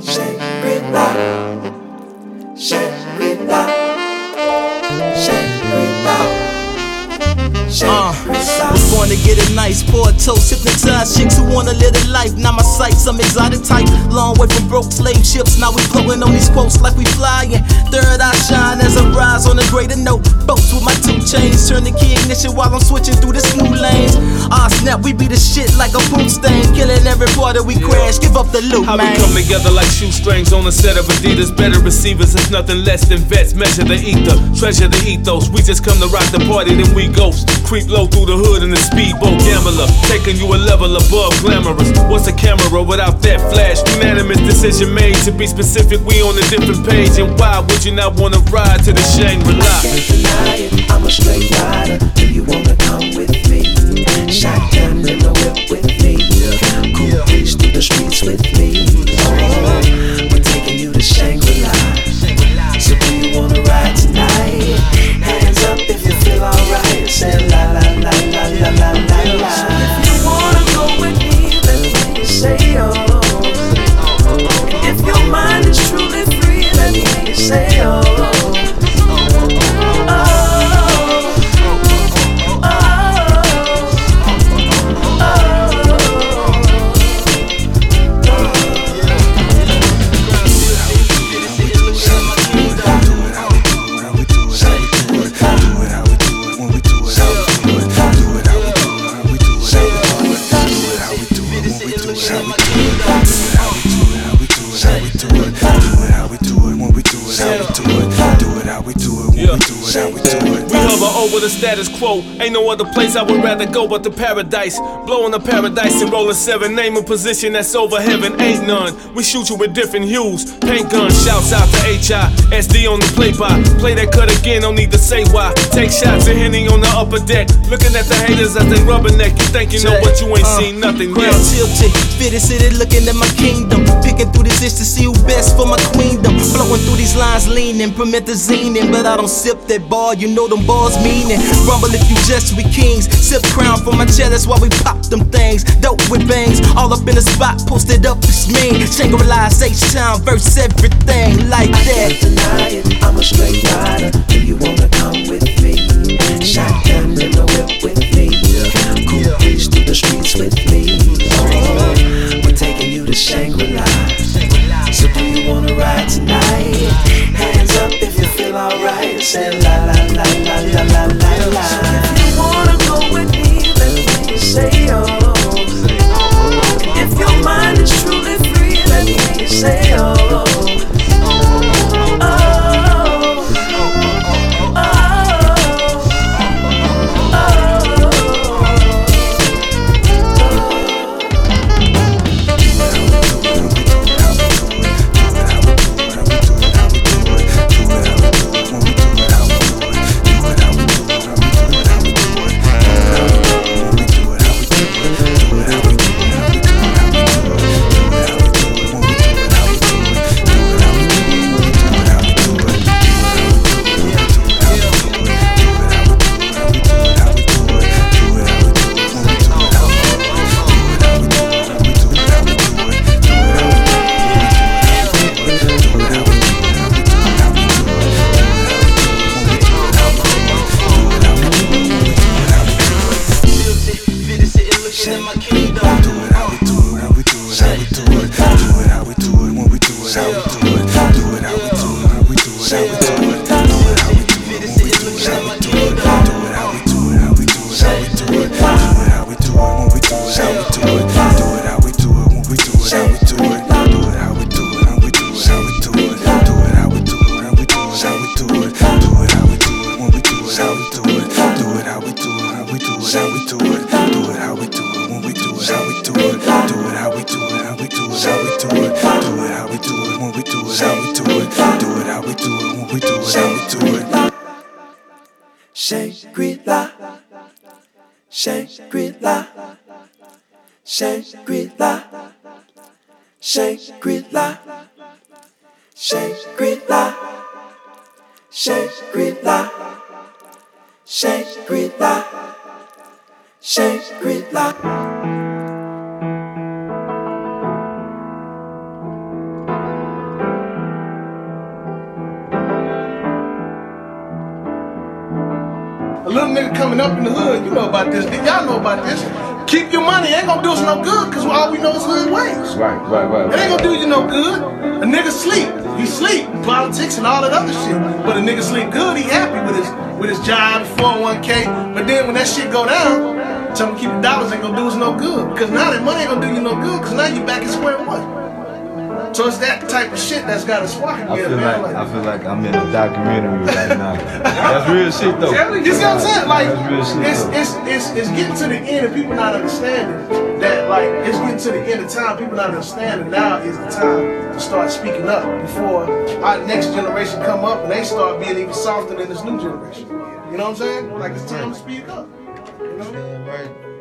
Shake it back. Some exotic type. Long way from broke slave ships, now we floating on these quotes like we flying. Third eye shine as I rise on a greater note. Boats with my two chains, turn the key ignition while I'm switching through this new lanes. Snap, we be the shit like a poop stain, killing every that we crash. Give up the loot, How man. we come together like shoestrings on a set of Adidas. Better receivers, it's nothing less than vets. Measure the ether, treasure the ethos. We just come to rock the party, then we ghost. Creep low through the hood in the speedboat gambler, taking you a level above glamorous. What's a camera without that? flash. Unanimous decision made to be specific. We on a different page. And why would you not wanna ride to the Shangri-La? Can't deny it. I'm a straight rider. Do you wanna come with me? Shotgun in the whip with me. Cool breeze through the streets with me. Do it how we do it over the status quo. Ain't no other place I would rather go but the paradise. Blowing the paradise and rolling seven. Name a position that's over heaven. Ain't none. We shoot you with different hues. Paint gun shouts out to HI. SD on the play by. Play that cut again, don't need to say why. Take shots of Henny on the upper deck. Looking at the haters as they rubberneck. You think you know what you ain't uh, seen nothing yet. tilted, fitted city looking at my kingdom. Picking through this ish to see who best for my queendom. Flowing through these lines leaning, promethazine, but I don't sip that bar. You know them mean meaning. Rumble if you just we kings. Sip crown from my chair, that's why we pop them things. Dope with bangs, all up in the spot, posted up, it's me. Shangri-La, H-Town, verse everything like that. Ride tonight? Hands up if you feel alright. Say la la la la la la la la. in my kingdom. how we do it, when we do it, how we do it. Do it how we do it, when we do it, how we do it. Shangri-La, Shangri-La, Shangri-La, Shangri-La, Shangri-La, Shangri-La, Shangri-La, Shangri-La. A little nigga coming up in the hood, you know about this. Y'all know about this. Keep your money, ain't gonna do us no good, cause all we know is hood ways. Right, right, right. It ain't gonna do you no good. A nigga sleep, he sleep, politics and all that other shit. But a nigga sleep good, he happy with his with his job, 401k. But then when that shit go down, tell him keep the dollars ain't gonna do us no good. Because now that money ain't gonna do you no good, cause now you back at square one. So it's that type of shit that's got us walking I feel man. like I feel like I'm in a documentary right now. That's real shit though. You see what I'm saying? Like That's real shit it's, it's it's it's getting to the end and people not understanding that like it's getting to the end of time. People not understanding now is the time to start speaking up before our next generation come up and they start being even softer than this new generation. You know what I'm saying? Like it's time to speak up. You know? Right.